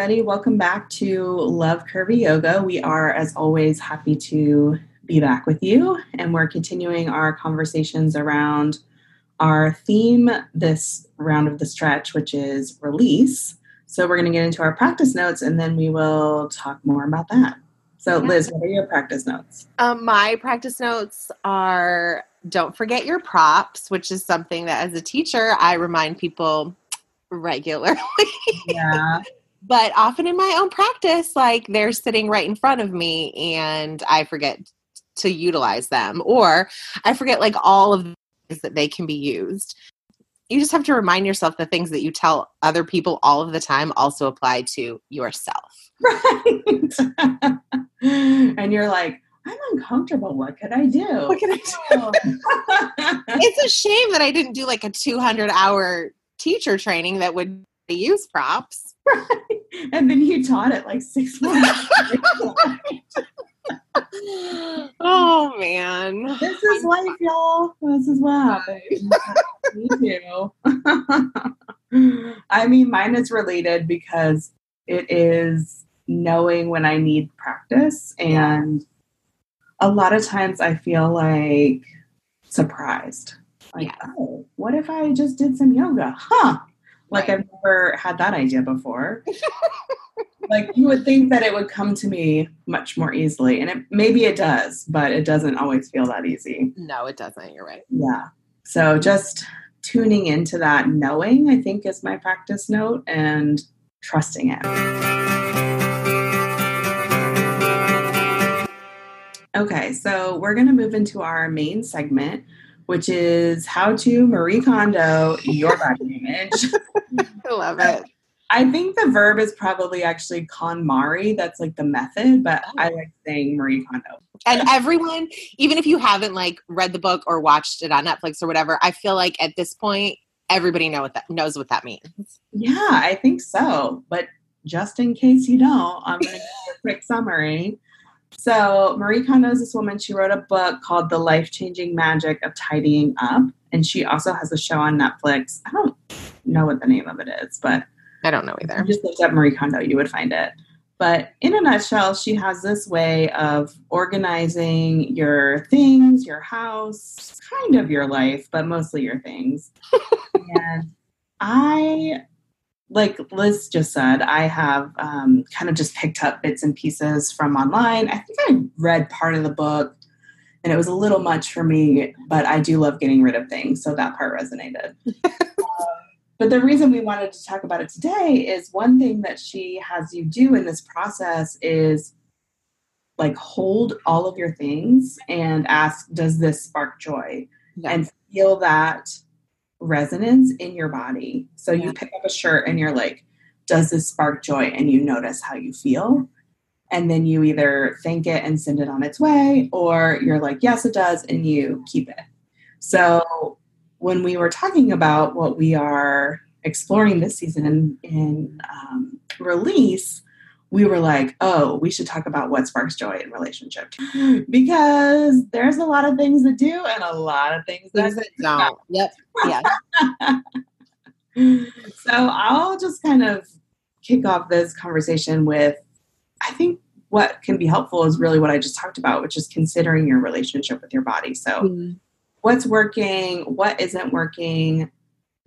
everybody. Welcome back to Love Curvy Yoga. We are, as always, happy to be back with you, and we're continuing our conversations around our theme this round of the stretch, which is release. So, we're going to get into our practice notes and then we will talk more about that. So, Liz, what are your practice notes? Um, my practice notes are don't forget your props, which is something that as a teacher I remind people regularly. Yeah. But often in my own practice, like they're sitting right in front of me and I forget to utilize them, or I forget like all of the ways that they can be used. You just have to remind yourself the things that you tell other people all of the time also apply to yourself. Right. and you're like, I'm uncomfortable. What could I do? What can I do? Oh. it's a shame that I didn't do like a 200 hour teacher training that would use props. Right. and then you taught it like six months. oh man. this is life, y'all. This is what happens. Me too. I mean, mine is related because it is knowing when I need practice. And a lot of times I feel like surprised. Like, Yeah. oh, what if I just did some yoga? Huh. Like Right. I've never had that idea before. like you would think that it would come to me much more easily. And it, maybe it does, but it doesn't always feel that easy. No, it doesn't. You're right. Yeah. So just tuning into that knowing, I think, is my practice note and trusting it. Okay, so we're going to move into our main segment, which is how to Marie Kondo your body image. I love it. I think the verb is probably actually KonMari. That's like the method, but I oh. like saying Marie Kondo. And everyone, even if you haven't like read the book or watched it on Netflix or whatever, I feel like at this point everybody know what that knows what that means. Yeah, I think so. But just in case you don't, I'm going to give a quick summary. So, Marie Kondo is this woman. She wrote a book called The Life Changing Magic of Tidying Up. And she also has a show on Netflix. I don't know what the name of it is, but I don't know if either. you just looked up Marie Kondo, you would find it. But in a nutshell, she has this way of organizing your things, your house, kind of your life, but mostly your things. and I, like Liz just said, I have um, kind of just picked up bits and pieces from online. I think I read part of the book and it was a little much for me, but I do love getting rid of things. So that part resonated. But the reason we wanted to talk about it today is one thing that she has you do in this process is like hold all of your things and ask, does this spark joy? Yeah. And feel that resonance in your body. So Yeah. you pick up a shirt and you're like, does this spark joy? And you notice how you feel. And then you either thank it and send it on its way, or you're like, yes, it does, and you keep it. So when we were talking about what we are exploring this season in, in um, release, we were like, oh, we should talk about what sparks joy in relationship because there's a lot of things that do and a lot of things that don't. Yep. Yeah. so I'll just kind of kick off this conversation with I think what can be helpful is really what I just talked about, which is considering your relationship with your body. So Mm-hmm. what's working, what isn't working,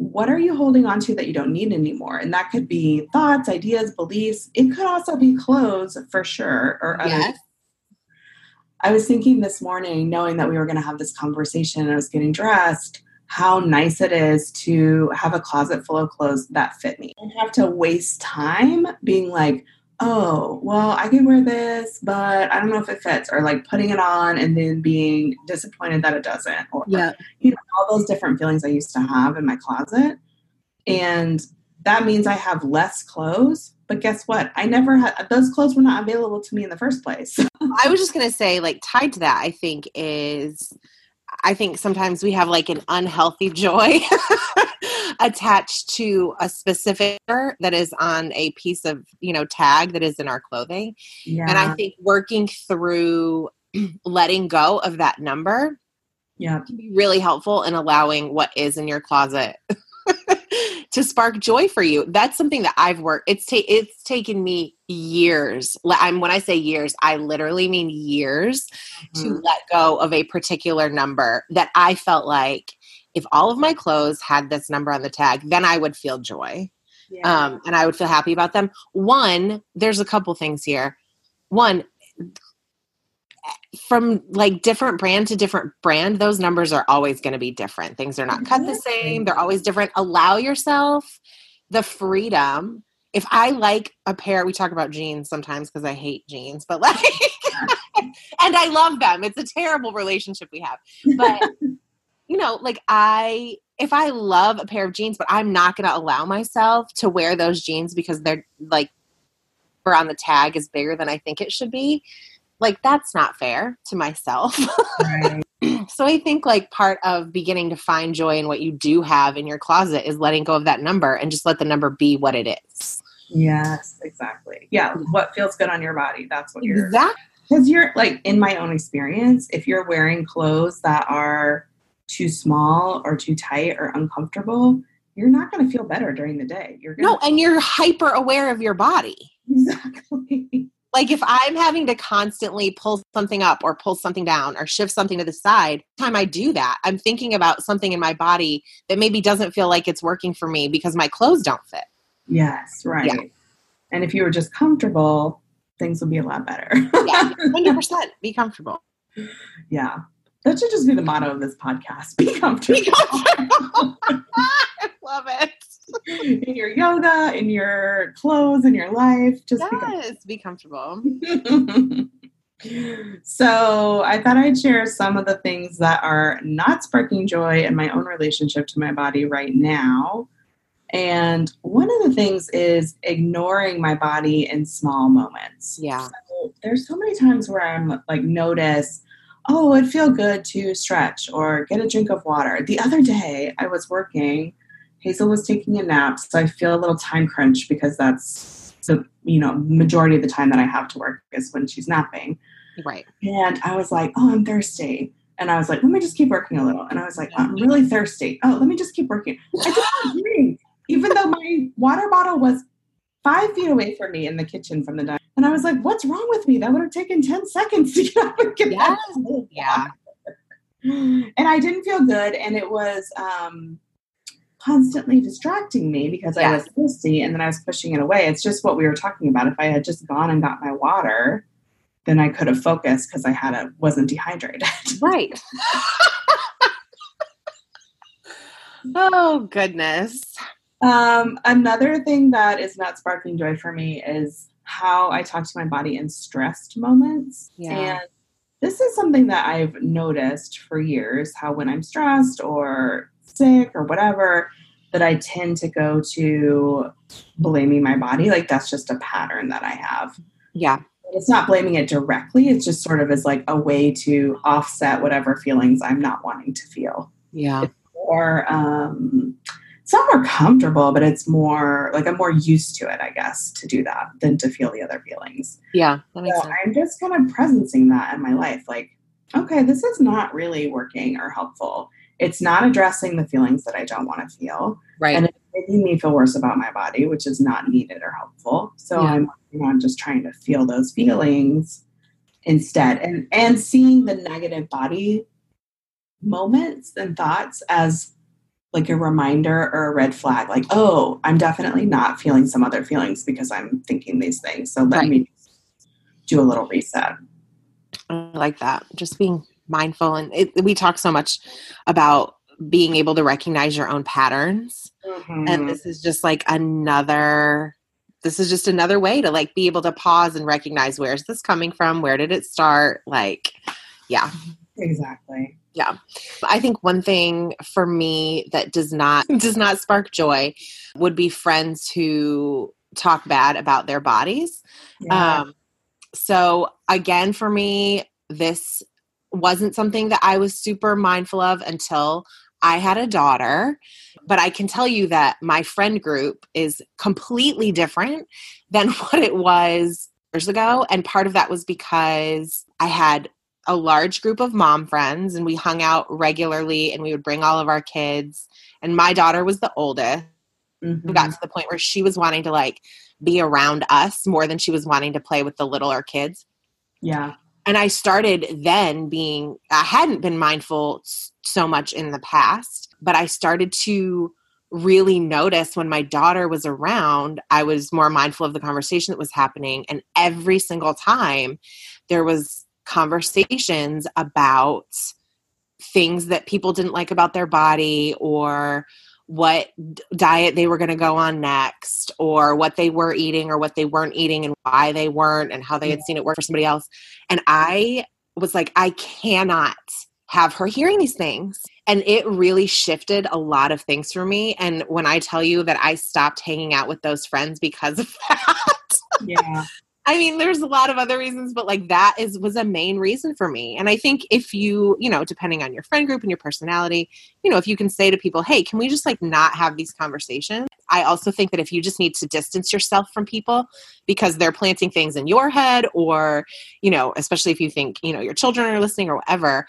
what are you holding on to that you don't need anymore? And that could be thoughts, ideas, beliefs. It could also be clothes for sure, or other Yes. I was thinking this morning, knowing that we were going to have this conversation and I was getting dressed, how nice it is to have a closet full of clothes that fit me. I don't have to waste time being like, oh, well, I can wear this, but I don't know if it fits, or like putting it on and then being disappointed that it doesn't, or Yeah. you know, all those different feelings I used to have in my closet. And that means I have less clothes. But guess what? I never had those clothes were not available to me in the first place. I was just gonna say, like, tied to that, I think is I think sometimes we have like an unhealthy joy attached to a specific that is on a piece of, you know, tag that is in our clothing. Yeah. And I think working through letting go of that number yeah. can be really helpful in allowing what is in your closet to spark joy for you. That's something that I've worked. It's ta- it's taken me years. I'm when I say years, I literally mean years mm-hmm. to let go of a particular number that I felt like if all of my clothes had this number on the tag, then I would feel joy. Yeah. Um, and I would feel happy about them. One, there's a couple things here. One, from like different brand to different brand, those numbers are always going to be different. Things are not cut the same, they're always different. Allow yourself the freedom. If I like a pair, we talk about jeans sometimes because I hate jeans, but like, and I love them. It's a terrible relationship we have. But, you know, like I, if I love a pair of jeans, but I'm not going to allow myself to wear those jeans because they're like, on the tag is bigger than I think it should be like that's not fair to myself. Right. so I think like part of beginning to find joy in what you do have in your closet is letting go of that number and just let the number be what it is. Yes, exactly. Yeah, what feels good on your body. That's what you're Exactly. Because you're like in my own experience, if you're wearing clothes that are too small or too tight or uncomfortable, you're not going to feel better during the day. You're gonna- no, and you're hyper aware of your body. Exactly like if i'm having to constantly pull something up or pull something down or shift something to the side time i do that i'm thinking about something in my body that maybe doesn't feel like it's working for me because my clothes don't fit yes right yeah. and if you were just comfortable things would be a lot better yeah 100% be comfortable yeah that should just be the motto of this podcast be comfortable, be comfortable. i love it in your yoga, in your clothes, in your life. Just yes, be comfortable. Be comfortable. so I thought I'd share some of the things that are not sparking joy in my own relationship to my body right now. And one of the things is ignoring my body in small moments. Yeah. So there's so many times where I'm like, notice, oh, it'd feel good to stretch or get a drink of water. The other day I was working Hazel was taking a nap, so I feel a little time crunch because that's the you know majority of the time that I have to work is when she's napping. Right. And I was like, oh, I'm thirsty. And I was like, let me just keep working a little. And I was like, I'm really thirsty. Oh, let me just keep working. I just drink, even though my water bottle was five feet away from me in the kitchen from the dining. And I was like, what's wrong with me? That would have taken 10 seconds to get up and get yes. that. Yeah. And I didn't feel good. And it was um constantly distracting me because I was thirsty and then I was pushing it away. It's just what we were talking about. If I had just gone and got my water, then I could have focused because I had a wasn't dehydrated. Right. oh goodness. Um, another thing that is not sparking joy for me is how I talk to my body in stressed moments. Yeah. And this is something that I've noticed for years how when I'm stressed or sick or whatever, that I tend to go to blaming my body. Like that's just a pattern that I have. Yeah. It's not blaming it directly. It's just sort of as like a way to offset whatever feelings I'm not wanting to feel. Yeah. Or um it's not more comfortable, but it's more like I'm more used to it, I guess, to do that than to feel the other feelings. Yeah, so sense. I'm just kind of presencing that in my life. Like, okay, this is not really working or helpful it's not addressing the feelings that I don't want to feel. Right. And it's making me feel worse about my body, which is not needed or helpful. So yeah. I'm working on just trying to feel those feelings instead and and seeing the negative body moments and thoughts as like a reminder or a red flag like oh i'm definitely not feeling some other feelings because i'm thinking these things. So let right. me do a little reset. I like that. Just being mindful and it, we talk so much about being able to recognize your own patterns mm-hmm. and this is just like another this is just another way to like be able to pause and recognize where's this coming from? Where did it start? Like yeah. Exactly yeah i think one thing for me that does not does not spark joy would be friends who talk bad about their bodies yeah. um so again for me this wasn't something that I was super mindful of until I had a daughter. But I can tell you that my friend group is completely different than what it was years ago. And part of that was because I had a large group of mom friends and we hung out regularly and we would bring all of our kids. And my daughter was the oldest. mm-hmm. got to the point where she was wanting to like be around us more than she was wanting to play with the littler kids. Yeah. And I started then being, I hadn't been mindful so much in the past, but I started to really notice when my daughter was around, I was more mindful of the conversation that was happening. And every single time there was conversations about things that people didn't like about their body or what diet they were going to go on next or what they were eating or what they weren't eating and why they weren't and how they had seen it work for somebody else. And i was like i cannot have her hearing these things. And it really shifted a lot of things for me. And when i tell you that i stopped hanging out with those friends because of that yeah I mean, there's a lot of other reasons, but like that is was a main reason for me. And I think if you, you know, depending on your friend group and your personality, you know, if you can say to people, "Hey, can we just like not have these conversations?" I also think that if you just need to distance yourself from people because they're planting things in your head or, you know, especially if you think, you know, your children are listening or whatever,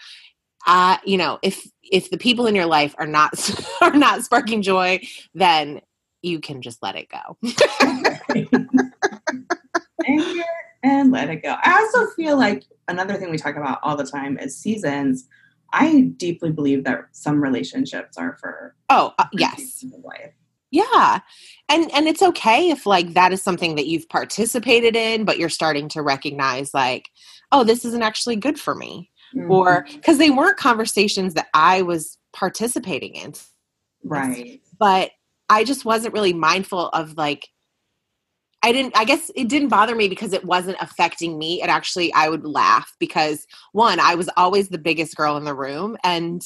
uh, you know, if if the people in your life are not are not sparking joy, then you can just let it go. anger and let it go. I also feel like another thing we talk about all the time is seasons. I deeply believe that some relationships are for oh uh, yes yeah and and it's okay if like that is something that you've participated in but you're starting to recognize like oh this isn't actually good for me mm-hmm. or because they weren't conversations that i was participating in right but i just wasn't really mindful of like I didn't, I guess it didn't bother me because it wasn't affecting me. It actually, I would laugh because one, I was always the biggest girl in the room. And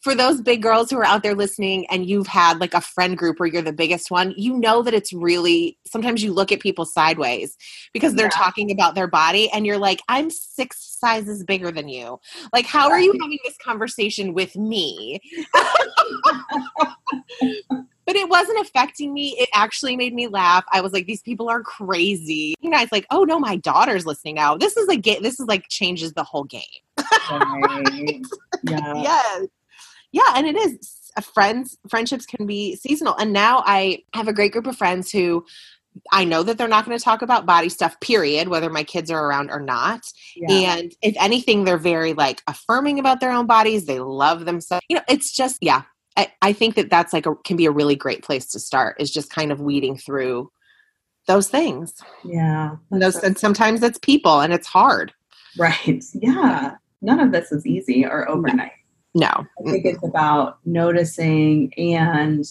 for those big girls who are out there listening and you've had like a friend group where you're the biggest one, you know that it's really sometimes you look at people sideways because they're yeah. talking about their body and you're like, I'm six sizes bigger than you. Like, how are you having this conversation with me? but it wasn't affecting me. It actually made me laugh. I was like, these people are crazy. You guys like, oh no, my daughter's listening now. This is like, this is like changes the whole game. right. Yeah. yeah. Yeah. And it is friends, friendships can be seasonal. And now I have a great group of friends who I know that they're not going to talk about body stuff, period, whether my kids are around or not. Yeah. And if anything, they're very like affirming about their own bodies. They love themselves. You know, it's just, yeah, I, I think that that's like a can be a really great place to start is just kind of weeding through those things. Yeah. And those and sometimes it's people and it's hard. Right. Yeah. None of this is easy or overnight. No. I think it's about noticing and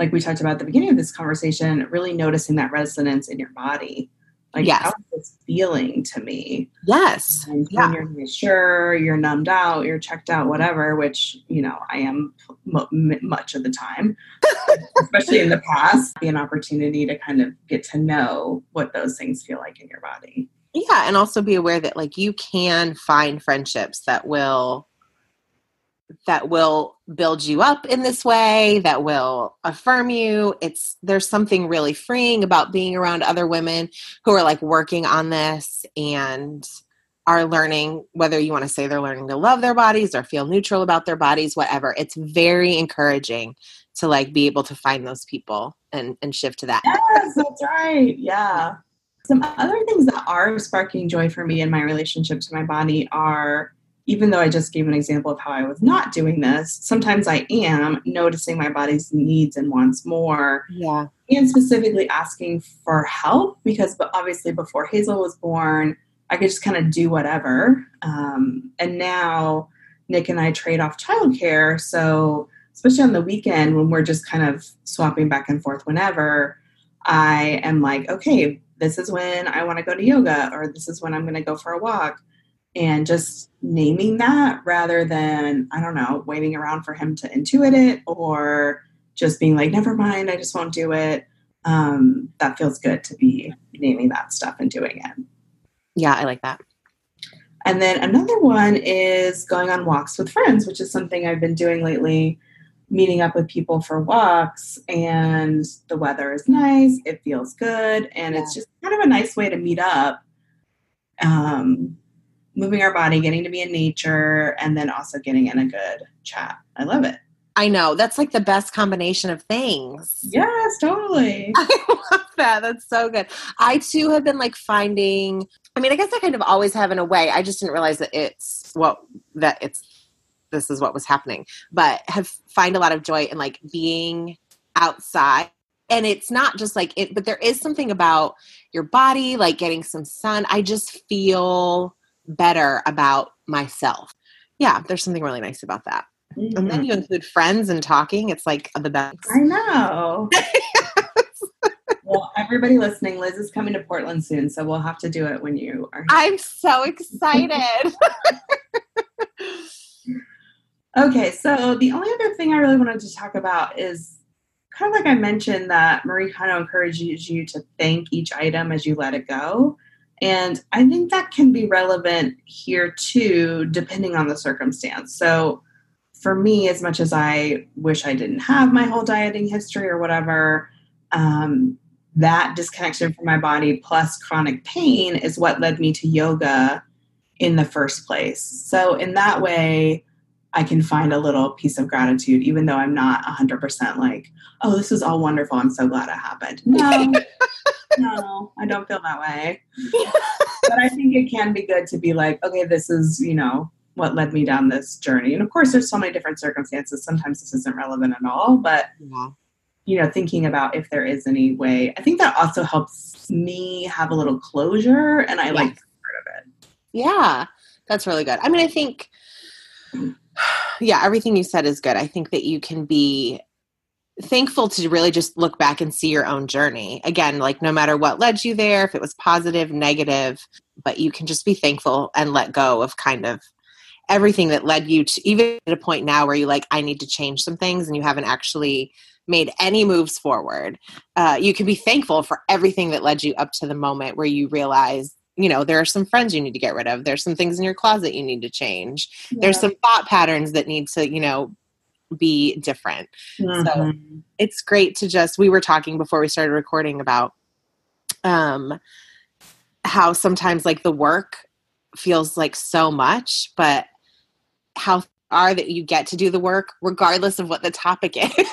like we talked about at the beginning of this conversation, really noticing that resonance in your body. Like, yes. how is this feeling to me? Yes. And yeah. when you're sure, you're numbed out, you're checked out, whatever, which, you know, I am m- much of the time, especially in the past, be an opportunity to kind of get to know what those things feel like in your body. Yeah. And also be aware that, like, you can find friendships that will that will build you up in this way that will affirm you. It's there's something really freeing about being around other women who are like working on this and are learning whether you want to say they're learning to love their bodies or feel neutral about their bodies whatever. It's very encouraging to like be able to find those people and and shift to that. Yes that's right. Yeah. Some other things that are sparking joy for me in my relationship to my body are even though I just gave an example of how I was not doing this, sometimes I am noticing my body's needs and wants more. Yeah. And specifically asking for help because obviously before Hazel was born, I could just kind of do whatever. Um, and now Nick and I trade off childcare. So, especially on the weekend when we're just kind of swapping back and forth whenever, I am like, okay, this is when I want to go to yoga, or this is when I'm going to go for a walk and just naming that rather than i don't know waiting around for him to intuit it or just being like never mind i just won't do it. Um, that feels good to be naming that stuff and doing it. Yeah i like that. And then another one is going on walks with friends which is something i've been doing lately meeting up with people for walks and the weather is nice it feels good and yeah. it's just kind of a nice way to meet up um, moving our body, getting to be in nature, and then also getting in a good chat. I love it. I know. That's like the best combination of things. Yes, totally. I love that. That's so good. I too have been like finding I mean, I guess I kind of always have in a way. I just didn't realize that it's what that it's this is what was happening. But have find a lot of joy in like being outside. And it's not just like it, but there is something about your body, like getting some sun. I just feel better about myself. Yeah, there's something really nice about that. Mm-hmm. And then you include friends and talking. It's like the best. I know. well, everybody listening, Liz is coming to Portland soon, so we'll have to do it when you are. Here. I'm so excited. okay, so the only other thing I really wanted to talk about is kind of like I mentioned that Marie kind of encourages you to thank each item as you let it go. And I think that can be relevant here too, depending on the circumstance. So, for me, as much as I wish I didn't have my whole dieting history or whatever, um, that disconnection from my body plus chronic pain is what led me to yoga in the first place. So, in that way, I can find a little piece of gratitude, even though I'm not 100% like, oh, this is all wonderful. I'm so glad it happened. No, no, I don't feel that way. but I think it can be good to be like, okay, this is, you know, what led me down this journey. And of course, there's so many different circumstances. Sometimes this isn't relevant at all, but yeah. you know, thinking about if there is any way, I think that also helps me have a little closure, and I yes. like part of it. Yeah, that's really good. I mean, I think, yeah, everything you said is good. I think that you can be thankful to really just look back and see your own journey. Again, like no matter what led you there, if it was positive, negative, but you can just be thankful and let go of kind of everything that led you to even at a point now where you like i need to change some things and you haven't actually made any moves forward uh, you can be thankful for everything that led you up to the moment where you realize you know there are some friends you need to get rid of there's some things in your closet you need to change yeah. there's some thought patterns that need to you know be different mm-hmm. so it's great to just we were talking before we started recording about um how sometimes like the work feels like so much but how are that you get to do the work regardless of what the topic is.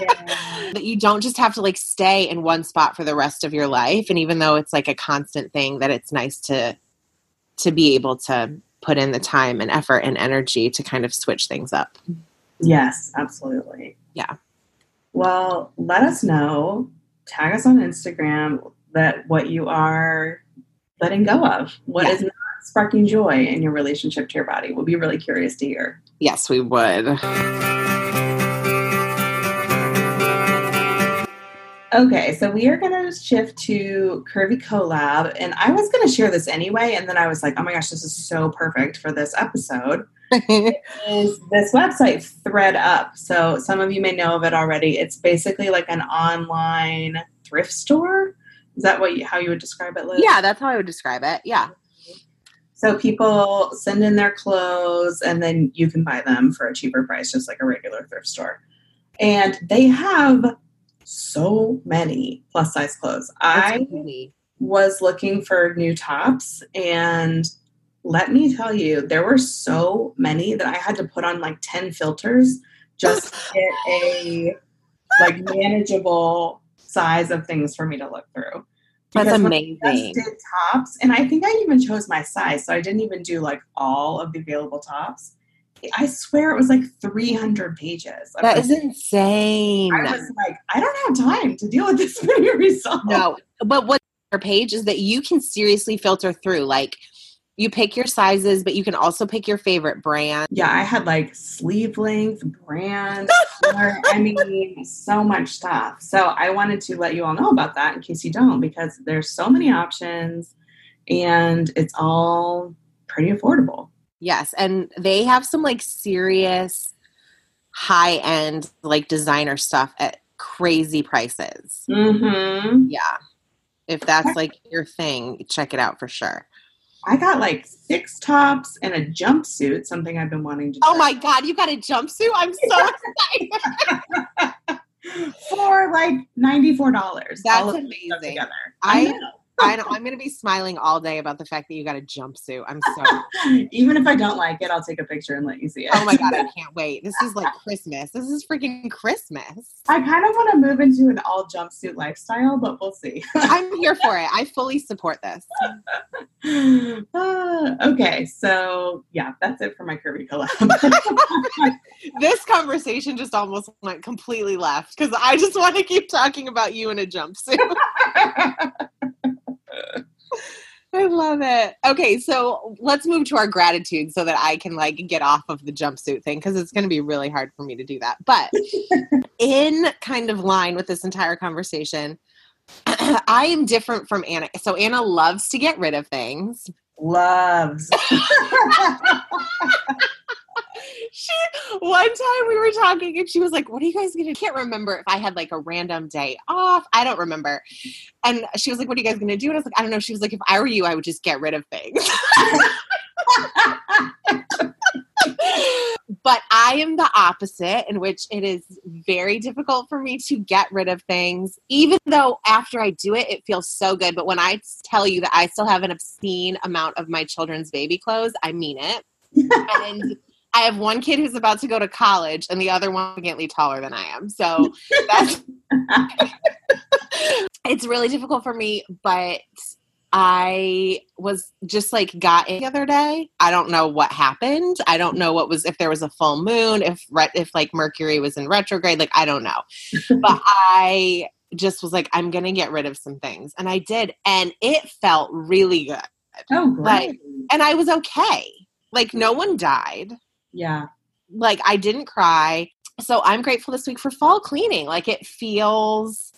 Yeah. that you don't just have to like stay in one spot for the rest of your life and even though it's like a constant thing that it's nice to to be able to put in the time and effort and energy to kind of switch things up. Yes, absolutely. Yeah. Well, let us know. Tag us on Instagram that what you are letting go of. What yeah. is not sparking joy in your relationship to your body? We'll be really curious to hear. Yes, we would. Okay, so we are going to shift to Curvy Collab. And I was going to share this anyway. And then I was like, oh my gosh, this is so perfect for this episode. is this website ThredUp. So some of you may know of it already. It's basically like an online thrift store. Is that what you, how you would describe it, Liz? Yeah, that's how I would describe it. Yeah. So people send in their clothes and then you can buy them for a cheaper price, just like a regular thrift store. And they have so many plus size clothes. That's I funny. was looking for new tops and let me tell you, there were so many that I had to put on like 10 filters just to get a like manageable size of things for me to look through. That's amazing. did tops, and I think I even chose my size, so I didn't even do like all of the available tops. I swear it was like 300 pages. That is insane. I was like, I don't have time to deal with this many results. No, but what page is that you can seriously filter through like you pick your sizes, but you can also pick your favorite brand. Yeah, I had like sleeve length, brand, I mean, so much stuff. So I wanted to let you all know about that in case you don't, because there's so many options and it's all pretty affordable. Yes. And they have some like serious high end, like designer stuff at crazy prices. Mm-hmm. Yeah. If that's like your thing, check it out for sure. I got like six tops and a jumpsuit, something I've been wanting to. Oh my god, you got a jumpsuit! I'm so excited. For like ninety four dollars. That's amazing. Together. I, I I know, I'm going to be smiling all day about the fact that you got a jumpsuit. I'm so. Even if I don't like it, I'll take a picture and let you see it. Oh my god, I can't wait. This is like Christmas. This is freaking Christmas. I kind of want to move into an all jumpsuit lifestyle, but we'll see. I'm here for it. I fully support this. Uh, okay, so yeah, that's it for my curvy collab. this conversation just almost went completely left because I just want to keep talking about you in a jumpsuit. I love it. Okay, so let's move to our gratitude so that I can like get off of the jumpsuit thing because it's going to be really hard for me to do that. But in kind of line with this entire conversation, I am different from Anna. So Anna loves to get rid of things. Loves. she one time we were talking and she was like, What are you guys gonna do? I can't remember if I had like a random day off. I don't remember. And she was like, What are you guys gonna do? And I was like, I don't know. She was like, If I were you, I would just get rid of things. but I am the opposite, in which it is very difficult for me to get rid of things, even though after I do it, it feels so good. But when I tell you that I still have an obscene amount of my children's baby clothes, I mean it. and I have one kid who's about to go to college, and the other one significantly taller than I am. So that's it's really difficult for me, but I was just like got in the other day. I don't know what happened. I don't know what was if there was a full moon, if if like Mercury was in retrograde, like I don't know. but I just was like I'm going to get rid of some things. And I did and it felt really good. Oh, great. Like and I was okay. Like no one died. Yeah. Like I didn't cry. So I'm grateful this week for fall cleaning. Like it feels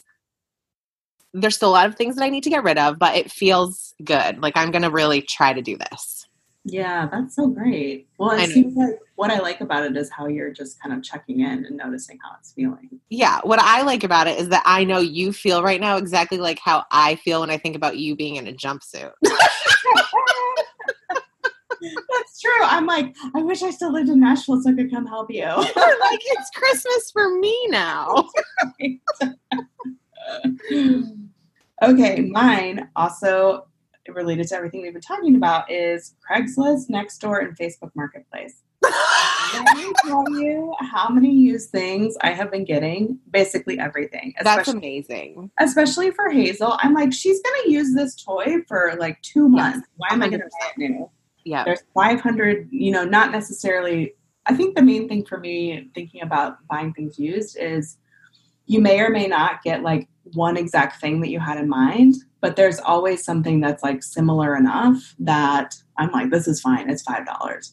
there's still a lot of things that I need to get rid of, but it feels good. Like I'm going to really try to do this. Yeah, that's so great. Well, it seems like what I like about it is how you're just kind of checking in and noticing how it's feeling. Yeah, what I like about it is that I know you feel right now exactly like how I feel when I think about you being in a jumpsuit. That's true. I'm like, I wish I still lived in Nashville so I could come help you. like it's Christmas for me now. okay, mine also related to everything we've been talking about is Craigslist, Nextdoor, and Facebook Marketplace. Let me tell you how many used things I have been getting. Basically everything. That's amazing. Especially for Hazel. I'm like, she's gonna use this toy for like two months. Why oh am 100%. I gonna buy it new? Yeah. There's 500, you know, not necessarily. I think the main thing for me thinking about buying things used is you may or may not get like one exact thing that you had in mind, but there's always something that's like similar enough that I'm like, this is fine. It's $5.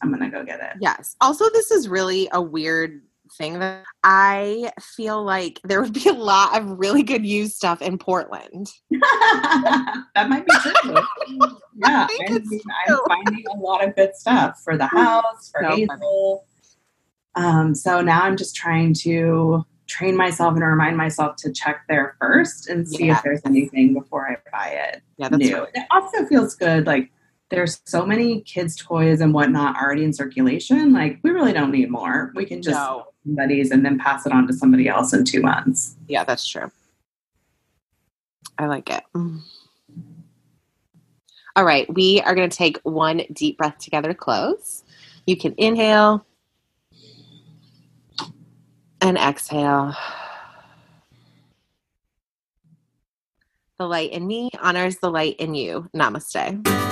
I'm going to go get it. Yes. Also, this is really a weird thing that I feel like there would be a lot of really good used stuff in Portland. that might be true. yeah, I am finding a lot of good stuff for the house, for so Hazel. Um, so now I'm just trying to train myself and remind myself to check there first and see yeah. if there's anything before I buy it. Yeah, that's new. Right. It also feels good, like there's so many kids' toys and whatnot already in circulation. Like we really don't need more. We can just no somebody's and then pass it on to somebody else in two months. Yeah, that's true. I like it. All right, we are going to take one deep breath together to close. You can inhale and exhale. The light in me honors the light in you. Namaste.